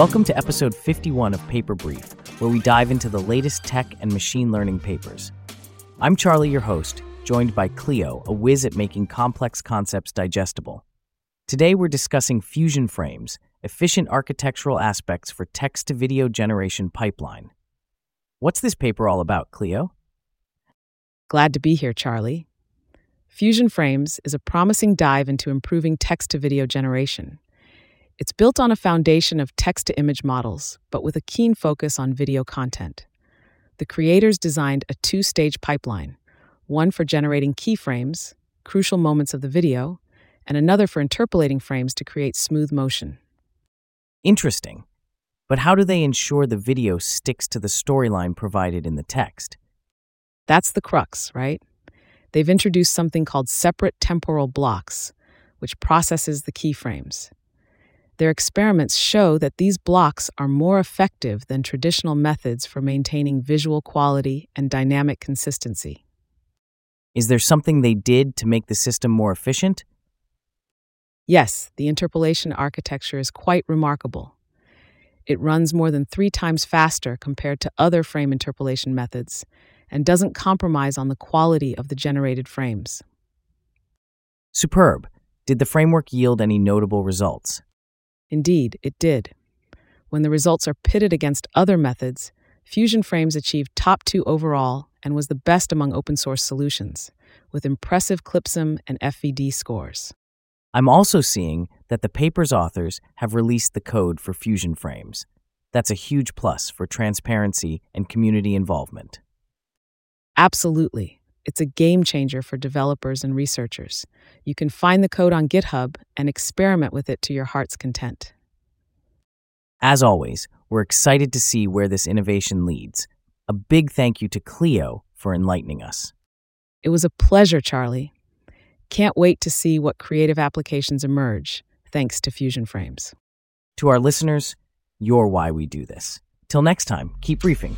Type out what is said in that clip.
Welcome to episode 51 of Paper Brief, where we dive into the latest tech and machine learning papers. I'm Charlie, your host, joined by Clio, a whiz at making complex concepts digestible. Today we're discussing fusion frames, efficient architectural aspects for text to video generation pipeline. What's this paper all about, Clio? Glad to be here, Charlie. Fusion Frames is a promising dive into improving text to video generation. It's built on a foundation of text to image models, but with a keen focus on video content. The creators designed a two stage pipeline one for generating keyframes, crucial moments of the video, and another for interpolating frames to create smooth motion. Interesting. But how do they ensure the video sticks to the storyline provided in the text? That's the crux, right? they've introduced something called separate temporal blocks, which processes the keyframes. Their experiments show that these blocks are more effective than traditional methods for maintaining visual quality and dynamic consistency. Is there something they did to make the system more efficient? Yes, the interpolation architecture is quite remarkable. It runs more than three times faster compared to other frame interpolation methods and doesn't compromise on the quality of the generated frames. Superb. Did the framework yield any notable results? Indeed, it did. When the results are pitted against other methods, Fusion Frames achieved top two overall and was the best among open source solutions, with impressive CLIPSIM and FVD scores. I'm also seeing that the paper's authors have released the code for Fusion Frames. That's a huge plus for transparency and community involvement. Absolutely. It's a game changer for developers and researchers. You can find the code on GitHub and experiment with it to your heart's content. As always, we're excited to see where this innovation leads. A big thank you to Clio for enlightening us. It was a pleasure, Charlie. Can't wait to see what creative applications emerge thanks to Fusion Frames. To our listeners, you're why we do this. Till next time, keep briefing.